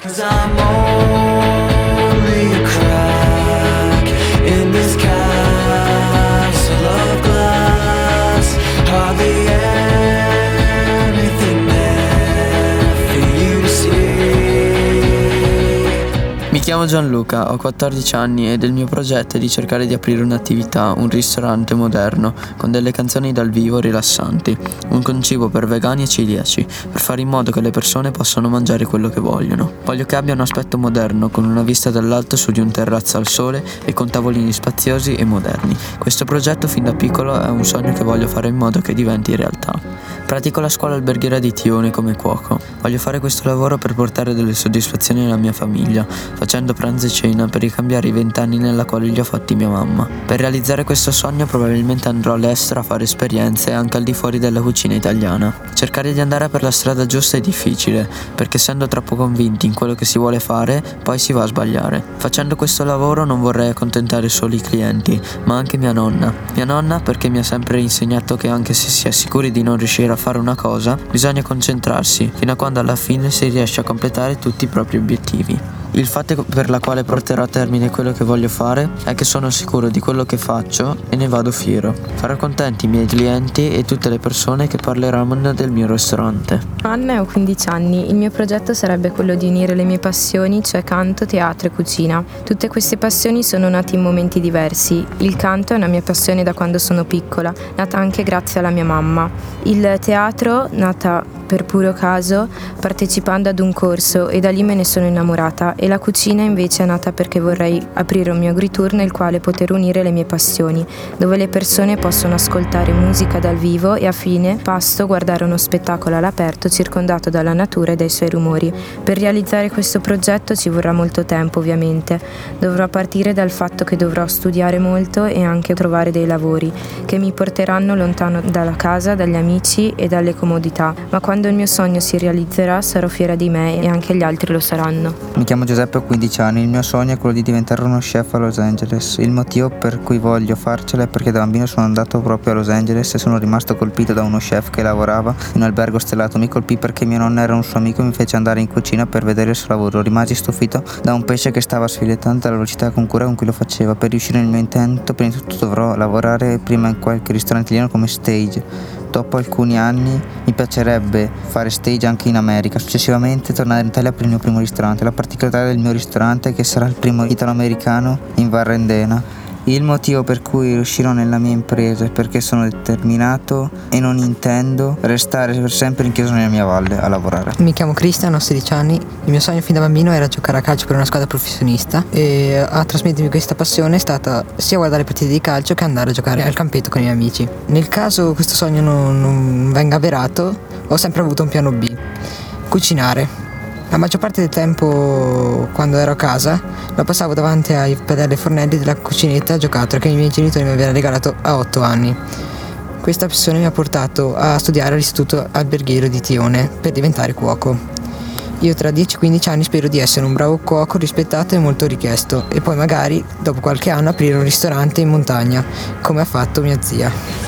Cause I'm only chiamo Gianluca, ho 14 anni ed il mio progetto è di cercare di aprire un'attività, un ristorante moderno, con delle canzoni dal vivo rilassanti, un concibo per vegani e celiaci, per fare in modo che le persone possano mangiare quello che vogliono. Voglio che abbia un aspetto moderno, con una vista dall'alto su di un terrazzo al sole e con tavolini spaziosi e moderni. Questo progetto fin da piccolo è un sogno che voglio fare in modo che diventi realtà. Pratico la scuola alberghiera di Tione come cuoco. Voglio fare questo lavoro per portare delle soddisfazioni alla mia famiglia, facendo pranzo e cena per ricambiare i vent'anni nella quale li ho fatti mia mamma. Per realizzare questo sogno probabilmente andrò all'estero a fare esperienze anche al di fuori della cucina italiana. Cercare di andare per la strada giusta è difficile, perché essendo troppo convinti in quello che si vuole fare, poi si va a sbagliare. Facendo questo lavoro non vorrei accontentare solo i clienti, ma anche mia nonna. Mia nonna perché mi ha sempre insegnato che anche se si è sicuri di non riuscire a fare una cosa, bisogna concentrarsi, fino a quando alla fine si riesce a completare tutti i propri obiettivi. Il fatto per la quale porterò a termine quello che voglio fare è che sono sicuro di quello che faccio e ne vado fiero. Farò contenti i miei clienti e tutte le persone che parleranno del mio ristorante. Anna ho 15 anni. Il mio progetto sarebbe quello di unire le mie passioni, cioè canto, teatro e cucina. Tutte queste passioni sono nate in momenti diversi. Il canto è una mia passione da quando sono piccola, nata anche grazie alla mia mamma. Il teatro, nata per puro caso partecipando ad un corso e da lì me ne sono innamorata e la cucina invece è nata perché vorrei aprire un mio agritour nel quale poter unire le mie passioni, dove le persone possono ascoltare musica dal vivo e a fine pasto guardare uno spettacolo all'aperto circondato dalla natura e dai suoi rumori. Per realizzare questo progetto ci vorrà molto tempo ovviamente, dovrò partire dal fatto che dovrò studiare molto e anche trovare dei lavori che mi porteranno lontano dalla casa, dagli amici e dalle comodità, ma quando il mio sogno si realizzerà sarò fiera di me e anche gli altri lo saranno. Mi chiamo Giuseppe, ho 15 anni, il mio sogno è quello di diventare uno chef a Los Angeles. Il motivo per cui voglio farcela è perché da bambino sono andato proprio a Los Angeles e sono rimasto colpito da uno chef che lavorava in un albergo stellato. Mi colpì perché mio nonno era un suo amico e mi fece andare in cucina per vedere il suo lavoro. Rimasi stupito da un pesce che stava sfilettando alla velocità con cura con cui lo faceva. Per riuscire nel mio intento, prima di tutto dovrò lavorare prima in qualche ristorante italiano come stage dopo alcuni anni piacerebbe fare stage anche in America, successivamente tornare in Italia per il mio primo ristorante. La particolarità del mio ristorante è che sarà il primo italo-americano in Varrendena il motivo per cui riuscirò nella mia impresa è perché sono determinato e non intendo restare per sempre in chiesa nella mia valle a lavorare. Mi chiamo Cristian, ho 16 anni. Il mio sogno fin da bambino era giocare a calcio per una squadra professionista e a trasmettermi questa passione è stata sia guardare partite di calcio che andare a giocare al campetto con i miei amici. Nel caso questo sogno non, non venga avverato, ho sempre avuto un piano B. Cucinare. La maggior parte del tempo, quando ero a casa, lo passavo davanti ai pedelli fornelli della cucinetta giocattolo che i miei genitori mi avevano regalato a 8 anni. Questa passione mi ha portato a studiare all'Istituto Alberghiero di Tione per diventare cuoco. Io tra 10 e 15 anni spero di essere un bravo cuoco rispettato e molto richiesto e poi magari dopo qualche anno aprire un ristorante in montagna, come ha fatto mia zia.